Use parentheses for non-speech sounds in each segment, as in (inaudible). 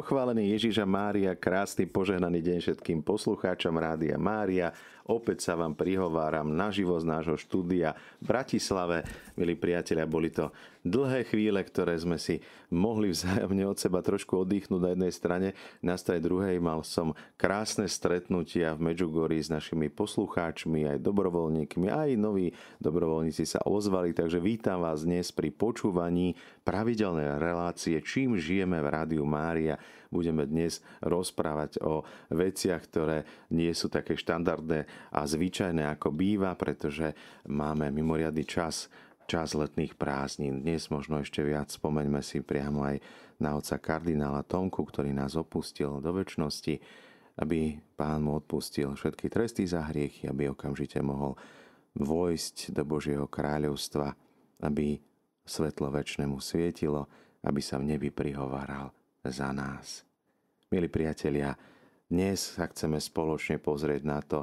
Pochválený Ježiša Mária, krásny požehnaný deň všetkým poslucháčom Rádia Mária. Opäť sa vám prihováram naživo z nášho štúdia v Bratislave. Milí priatelia, boli to dlhé chvíle, ktoré sme si mohli vzájomne od seba trošku oddychnúť na jednej strane. Na strane druhej mal som krásne stretnutia v Medžugorí s našimi poslucháčmi, aj dobrovoľníkmi, aj noví dobrovoľníci sa ozvali, takže vítam vás dnes pri počúvaní pravidelnej relácie Čím žijeme v Rádiu Mária budeme dnes rozprávať o veciach, ktoré nie sú také štandardné a zvyčajné ako býva, pretože máme mimoriadný čas, čas letných prázdnin. Dnes možno ešte viac spomeňme si priamo aj na oca kardinála Tomku, ktorý nás opustil do väčšnosti, aby pán mu odpustil všetky tresty za hriechy, aby okamžite mohol vojsť do Božieho kráľovstva, aby svetlo väčšnému svietilo, aby sa v nebi prihovaral za nás. Milí priatelia, dnes sa chceme spoločne pozrieť na to,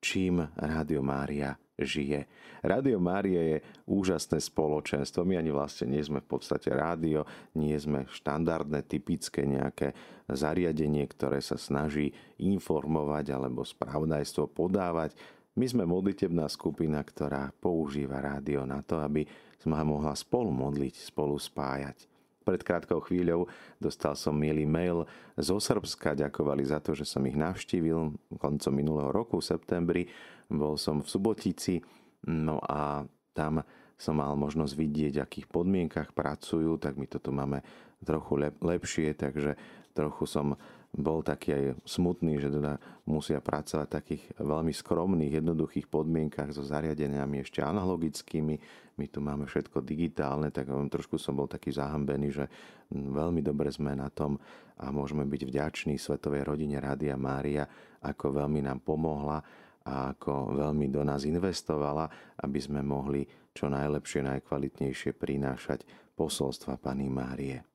čím Rádio Mária žije. Rádio Mária je úžasné spoločenstvo. My ani vlastne nie sme v podstate rádio, nie sme štandardné, typické nejaké zariadenie, ktoré sa snaží informovať alebo spravodajstvo podávať. My sme modlitebná skupina, ktorá používa rádio na to, aby sme mohla spolu modliť, spolu spájať. Pred krátkou chvíľou dostal som milý mail zo Srbska. Ďakovali za to, že som ich navštívil koncom minulého roku, v septembri. Bol som v Subotici, no a tam som mal možnosť vidieť, v akých podmienkach pracujú, tak my to tu máme trochu lepšie, takže trochu som bol taký aj smutný, že teda musia pracovať v takých veľmi skromných, jednoduchých podmienkach so zariadeniami ešte analogickými. My tu máme všetko digitálne, tak trošku som bol taký zahambený, že veľmi dobre sme na tom a môžeme byť vďační Svetovej rodine Rádia Mária, ako veľmi nám pomohla a ako veľmi do nás investovala, aby sme mohli čo najlepšie, najkvalitnejšie prinášať posolstva Pany Márie.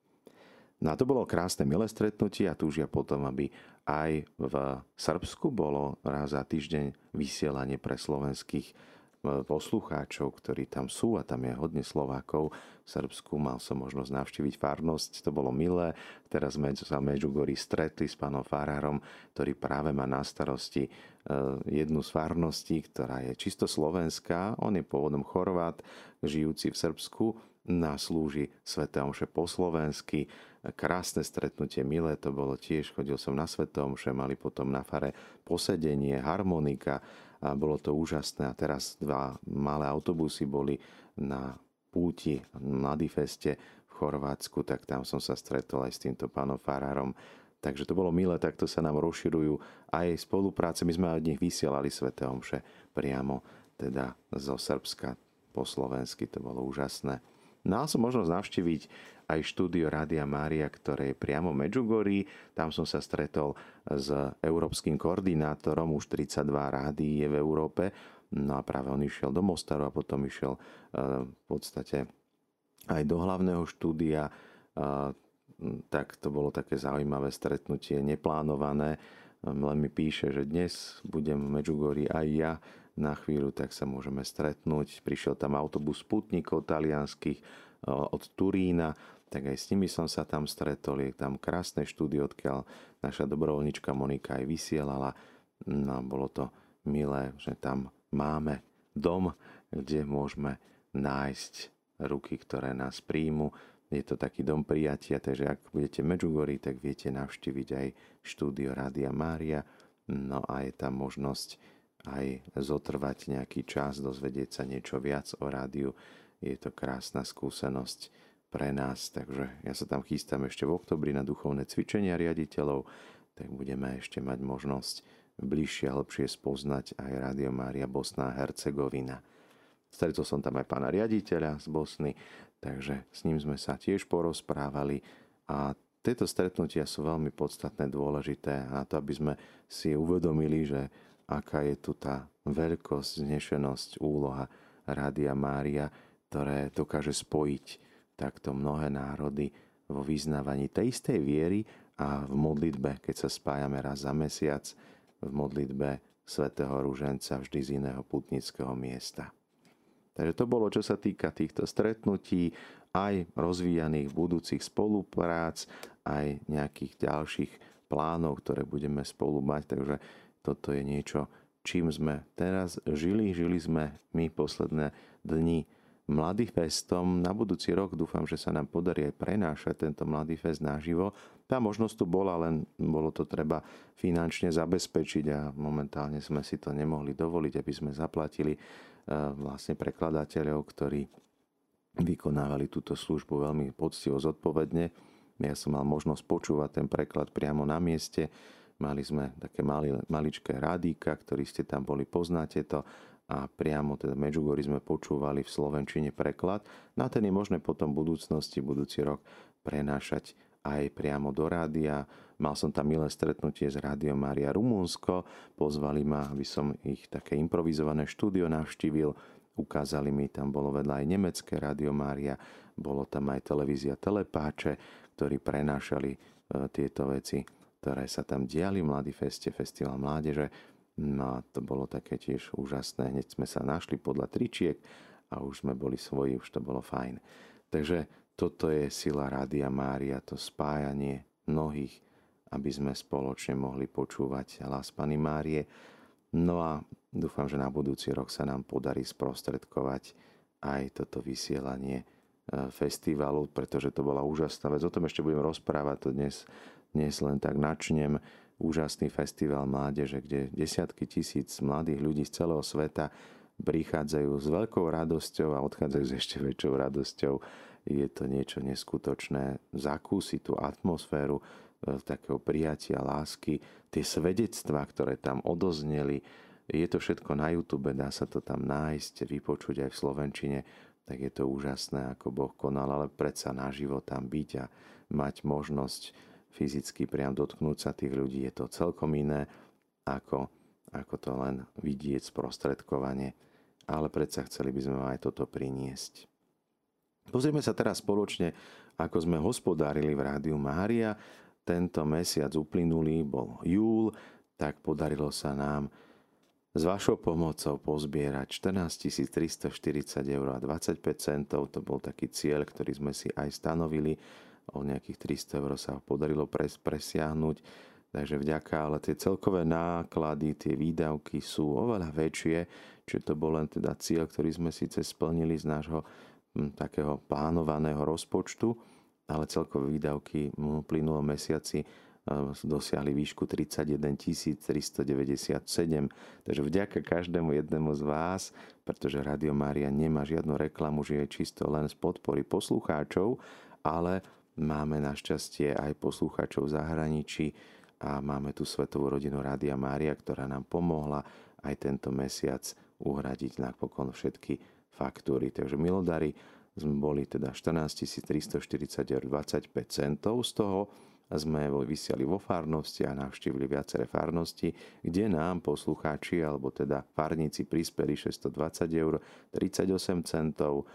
No a to bolo krásne, milé stretnutie a túžia potom, aby aj v Srbsku bolo raz za týždeň vysielanie pre slovenských e, poslucháčov, ktorí tam sú a tam je hodne Slovákov. V Srbsku mal som možnosť navštíviť farnosť, to bolo milé. Teraz sme sa Medžugorí stretli s pánom farárom, ktorý práve má na starosti e, jednu z farností, ktorá je čisto slovenská. On je pôvodom Chorvát, žijúci v Srbsku, nás slúži Omše po slovensky krásne stretnutie, milé to bolo tiež. Chodil som na Svetom, že mali potom na fare posedenie, harmonika a bolo to úžasné. A teraz dva malé autobusy boli na púti na Feste v Chorvátsku, tak tam som sa stretol aj s týmto pánom farárom. Takže to bolo milé, takto sa nám rozširujú aj spolupráce. My sme od nich vysielali Svete Omše priamo teda zo Srbska po slovensky, to bolo úžasné. Mal som možnosť navštíviť aj štúdio Rádia Mária, ktoré je priamo v Medžugorí. Tam som sa stretol s európskym koordinátorom, už 32 rádií je v Európe. No a práve on išiel do Mostaru a potom išiel e, v podstate aj do hlavného štúdia. E, tak to bolo také zaujímavé stretnutie, neplánované. Len mi píše, že dnes budem v Medžugorí aj ja na chvíľu, tak sa môžeme stretnúť. Prišiel tam autobus putníkov talianských e, od Turína, tak aj s nimi som sa tam stretol. Je tam krásne štúdio, odkiaľ naša dobrovoľnička Monika aj vysielala. No, bolo to milé, že tam máme dom, kde môžeme nájsť ruky, ktoré nás príjmu. Je to taký dom prijatia, takže ak budete Medžugorí, tak viete navštíviť aj štúdio Rádia Mária. No a je tam možnosť aj zotrvať nejaký čas, dozvedieť sa niečo viac o rádiu. Je to krásna skúsenosť pre nás. Takže ja sa tam chystám ešte v oktobri na duchovné cvičenia riaditeľov, tak budeme ešte mať možnosť bližšie a lepšie spoznať aj Rádio Mária Bosna a Hercegovina. Stretol som tam aj pána riaditeľa z Bosny, takže s ním sme sa tiež porozprávali a tieto stretnutia sú veľmi podstatné, dôležité na to, aby sme si uvedomili, že aká je tu tá veľkosť, znešenosť, úloha Rádia Mária, ktoré dokáže spojiť takto mnohé národy vo vyznávaní tej istej viery a v modlitbe, keď sa spájame raz za mesiac, v modlitbe svätého Rúženca vždy z iného putnického miesta. Takže to bolo, čo sa týka týchto stretnutí, aj rozvíjaných budúcich spoluprác aj nejakých ďalších plánov, ktoré budeme spolu mať. Takže toto je niečo, čím sme teraz žili. Žili sme my posledné dni Mladý festom. Na budúci rok dúfam, že sa nám podarí aj prenášať tento Mladý fest naživo. Tá možnosť tu bola, len bolo to treba finančne zabezpečiť a momentálne sme si to nemohli dovoliť, aby sme zaplatili e, vlastne prekladateľov, ktorí vykonávali túto službu veľmi poctivo, zodpovedne. Ja som mal možnosť počúvať ten preklad priamo na mieste. Mali sme také mali, maličké rádíka, ktorí ste tam boli, poznáte to a priamo teda Medjugorje sme počúvali v Slovenčine preklad. Na ten je možné potom v budúcnosti, budúci rok prenášať aj priamo do rádia. Mal som tam milé stretnutie s Rádiom Mária Rumunsko. Pozvali ma, aby som ich také improvizované štúdio navštívil. Ukázali mi, tam bolo vedľa aj nemecké Rádio Mária, bolo tam aj televízia Telepáče, ktorí prenášali e, tieto veci, ktoré sa tam diali v Mladý feste, Festival mládeže No a to bolo také tiež úžasné. Hneď sme sa našli podľa tričiek a už sme boli svoji, už to bolo fajn. Takže toto je sila Rádia Mária, to spájanie mnohých, aby sme spoločne mohli počúvať hlas Pany Márie. No a dúfam, že na budúci rok sa nám podarí sprostredkovať aj toto vysielanie e, festivalu, pretože to bola úžasná vec. O tom ešte budem rozprávať, to dnes, dnes len tak načnem úžasný festival mládeže, kde desiatky tisíc mladých ľudí z celého sveta prichádzajú s veľkou radosťou a odchádzajú s ešte väčšou radosťou. Je to niečo neskutočné. Zakúsiť tú atmosféru e, takého prijatia, lásky, tie svedectvá, ktoré tam odozneli. Je to všetko na YouTube, dá sa to tam nájsť, vypočuť aj v Slovenčine. Tak je to úžasné, ako Boh konal, ale predsa naživo tam byť a mať možnosť fyzicky priam dotknúť sa tých ľudí, je to celkom iné, ako, ako to len vidieť sprostredkovanie. Ale predsa chceli by sme aj toto priniesť. Pozrieme sa teraz spoločne, ako sme hospodárili v Rádiu Mária. Tento mesiac uplynulý bol júl, tak podarilo sa nám s vašou pomocou pozbierať 14 340 eur a 25 centov. To bol taký cieľ, ktorý sme si aj stanovili o nejakých 300 eur sa podarilo pres, presiahnuť. Takže vďaka, ale tie celkové náklady, tie výdavky sú oveľa väčšie, čiže to bol len teda cieľ, ktorý sme síce splnili z nášho m, hm, takého plánovaného rozpočtu, ale celkové výdavky v plynulom mesiaci dosiahli výšku 31 397. Takže vďaka každému jednému z vás, pretože Radio Mária nemá žiadnu reklamu, že je čisto len z podpory poslucháčov, ale Máme našťastie aj poslucháčov v zahraničí a máme tu Svetovú rodinu Rádia Mária, ktorá nám pomohla aj tento mesiac uhradiť napokon všetky faktúry. Takže milodary sme boli teda 14 340 25 centov, z toho sme vysiali vo farnosti a navštívili viaceré farnosti, kde nám poslucháči alebo teda farníci prispeli 620 eur 38 centov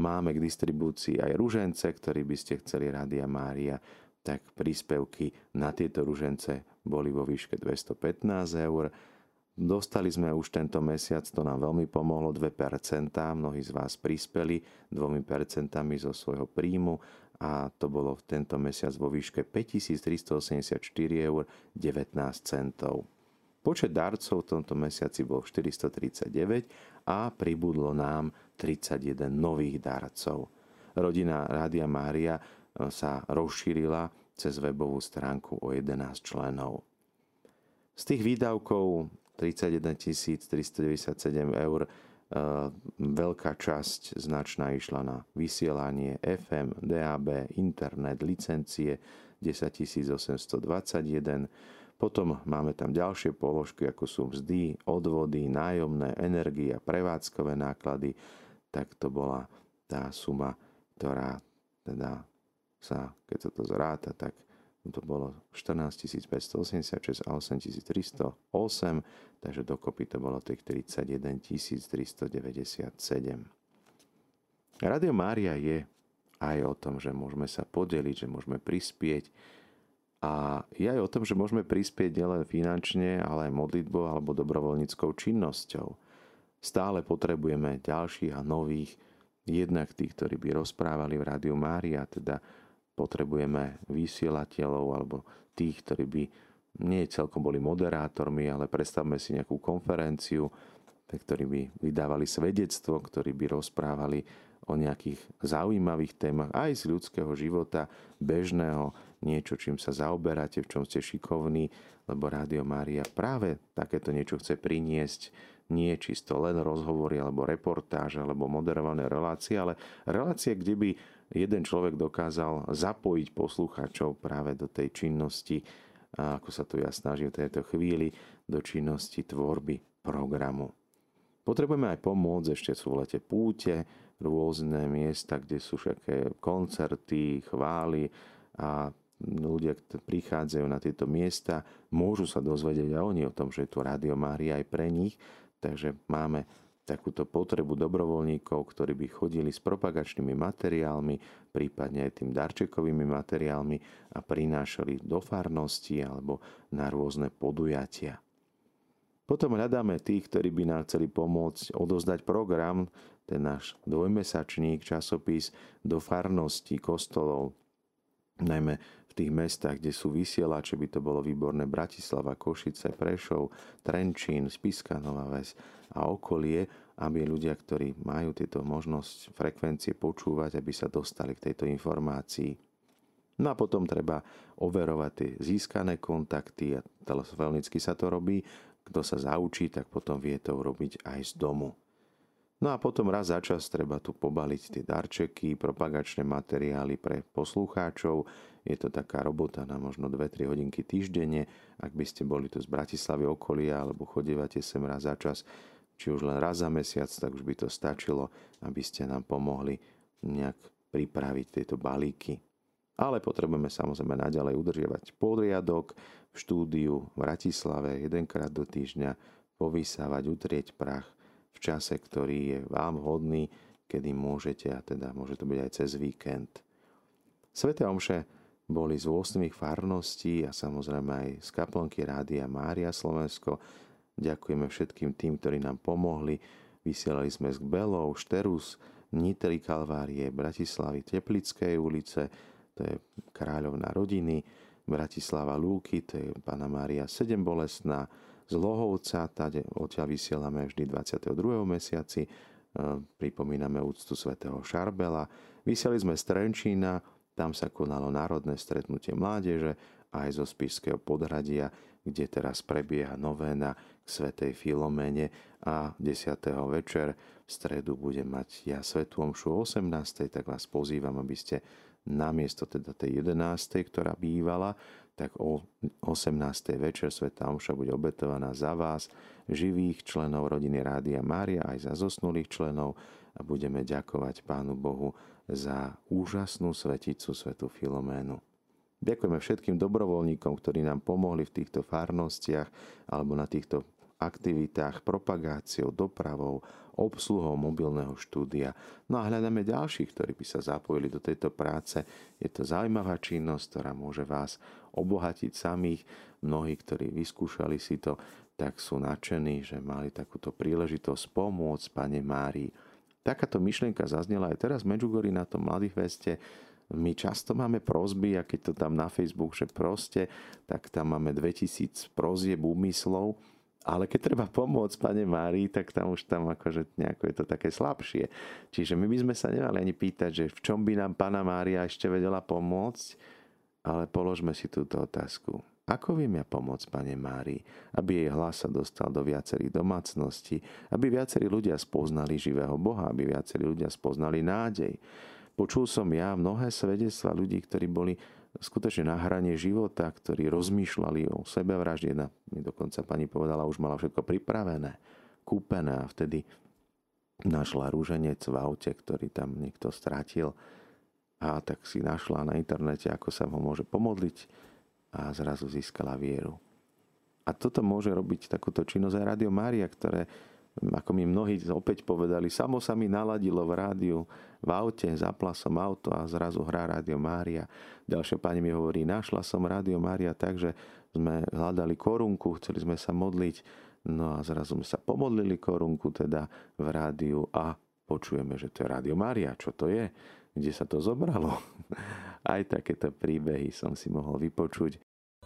Máme k distribúcii aj ružence, ktorý by ste chceli Rádia Mária, tak príspevky na tieto ružence boli vo výške 215 eur. Dostali sme už tento mesiac, to nám veľmi pomohlo, 2%, mnohí z vás prispeli 2% zo svojho príjmu a to bolo v tento mesiac vo výške 5384 eur 19 centov. Počet darcov v tomto mesiaci bol 439 a pribudlo nám 31 nových darcov. Rodina Rádia Mária e, sa rozšírila cez webovú stránku o 11 členov. Z tých výdavkov 31 397 eur e, veľká časť značná išla na vysielanie FM, DAB, internet, licencie 10 821 potom máme tam ďalšie položky, ako sú mzdy, odvody, nájomné, energia, prevádzkové náklady. Tak to bola tá suma, ktorá teda sa, keď sa to zráta, tak to bolo 14 586 a 8 308, takže dokopy to bolo tých 31 397. Radio Mária je aj o tom, že môžeme sa podeliť, že môžeme prispieť a je aj o tom, že môžeme prispieť nielen finančne, ale aj modlitbou alebo dobrovoľníckou činnosťou. Stále potrebujeme ďalších a nových, jednak tých, ktorí by rozprávali v Rádiu Mária, teda potrebujeme vysielateľov alebo tých, ktorí by nie celkom boli moderátormi, ale predstavme si nejakú konferenciu, ktorí by vydávali svedectvo, ktorí by rozprávali o nejakých zaujímavých témach aj z ľudského života, bežného, niečo, čím sa zaoberáte, v čom ste šikovní, lebo Rádio Mária práve takéto niečo chce priniesť, nie čisto len rozhovory alebo reportáže alebo moderované relácie, ale relácie, kde by jeden človek dokázal zapojiť poslucháčov práve do tej činnosti, a ako sa tu ja snažím v tejto chvíli, do činnosti tvorby programu. Potrebujeme aj pomôcť, ešte sú v lete púte, rôzne miesta, kde sú všetké koncerty, chvály a ľudia, ktorí prichádzajú na tieto miesta, môžu sa dozvedieť aj oni o tom, že je tu Rádio Mária aj pre nich, takže máme takúto potrebu dobrovoľníkov, ktorí by chodili s propagačnými materiálmi, prípadne aj tým darčekovými materiálmi a prinášali do farnosti alebo na rôzne podujatia. Potom hľadáme tých, ktorí by nám chceli pomôcť odozdať program, ten náš dvojmesačník, časopis do farnosti, kostolov, najmä v tých mestách, kde sú vysielače, by to bolo výborné Bratislava, Košice, Prešov, Trenčín, Spiska Nová Ves a okolie, aby ľudia, ktorí majú tieto možnosť frekvencie počúvať, aby sa dostali k tejto informácii. No a potom treba overovať tie získané kontakty a telefonicky sa to robí. Kto sa zaučí, tak potom vie to urobiť aj z domu. No a potom raz za čas treba tu pobaliť tie darčeky, propagačné materiály pre poslucháčov. Je to taká robota na možno 2-3 hodinky týždenne. Ak by ste boli tu z Bratislavy okolia alebo chodívate sem raz za čas, či už len raz za mesiac, tak už by to stačilo, aby ste nám pomohli nejak pripraviť tieto balíky. Ale potrebujeme samozrejme naďalej udržiavať podriadok v štúdiu v Bratislave jedenkrát do týždňa, povysávať, utrieť prach, v čase, ktorý je vám hodný, kedy môžete, a teda môže to byť aj cez víkend. Sveté omše boli z 8 farností a samozrejme aj z kaplnky Rádia Mária Slovensko. Ďakujeme všetkým tým, ktorí nám pomohli. Vysielali sme z Belov, Šterus, Nitry Kalvárie, Bratislavy, Teplickej ulice, to je kráľovná rodiny, Bratislava Lúky, to je Pana Mária Sedembolestná, z Lohovca, tade odtiaľ vysielame vždy 22. mesiaci, e, pripomíname úctu svätého Šarbela. Vysiali sme z Trenčína, tam sa konalo národné stretnutie mládeže aj zo Spišského podhradia, kde teraz prebieha novéna k svätej Filomene a 10. večer v stredu bude mať ja svetú omšu 18. tak vás pozývam, aby ste namiesto teda tej 11. ktorá bývala, tak o 18. večer Sveta Omša bude obetovaná za vás, živých členov rodiny Rádia Mária, aj za zosnulých členov a budeme ďakovať Pánu Bohu za úžasnú sveticu Svetu Filoménu. Ďakujeme všetkým dobrovoľníkom, ktorí nám pomohli v týchto farnostiach alebo na týchto aktivitách, propagáciou, dopravou, obsluhou mobilného štúdia. No a hľadáme ďalších, ktorí by sa zapojili do tejto práce. Je to zaujímavá činnosť, ktorá môže vás obohatiť samých. Mnohí, ktorí vyskúšali si to, tak sú nadšení, že mali takúto príležitosť pomôcť Pane Márii. Takáto myšlienka zaznela aj teraz v Medjugorji na tom Mladých veste. My často máme prozby, a keď to tam na Facebook, že proste, tak tam máme 2000 prozieb úmyslov, ale keď treba pomôcť pane Márii, tak tam už tam akože nejako je to také slabšie. Čiže my by sme sa nemali ani pýtať, že v čom by nám pána Mária ešte vedela pomôcť, ale položme si túto otázku. Ako viem ja pomôcť pane Márii, aby jej hlas sa dostal do viacerých domácností, aby viacerí ľudia spoznali živého Boha, aby viacerí ľudia spoznali nádej. Počul som ja mnohé svedectva ľudí, ktorí boli skutočne na hranie života, ktorí rozmýšľali o sebevražde. Jedna mi dokonca pani povedala, už mala všetko pripravené, kúpené a vtedy našla rúženec v aute, ktorý tam niekto stratil a tak si našla na internete, ako sa ho môže pomodliť a zrazu získala vieru. A toto môže robiť takúto činnosť aj Radio Mária, ktoré ako mi mnohí opäť povedali, samo sa mi naladilo v rádiu, v aute, zapla som auto a zrazu hrá Rádio Mária. Ďalšia pani mi hovorí, našla som Rádio Mária tak, že sme hľadali korunku, chceli sme sa modliť, no a zrazu sme sa pomodlili korunku teda v rádiu a počujeme, že to je Rádio Mária. Čo to je? kde sa to zobralo. (laughs) Aj takéto príbehy som si mohol vypočuť.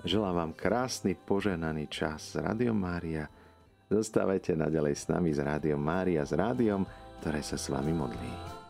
Želám vám krásny, poženaný čas z Rádiom Mária. Zostávajte naďalej s nami z Rádiom Mária, s rádiom, ktoré sa s vami modlí.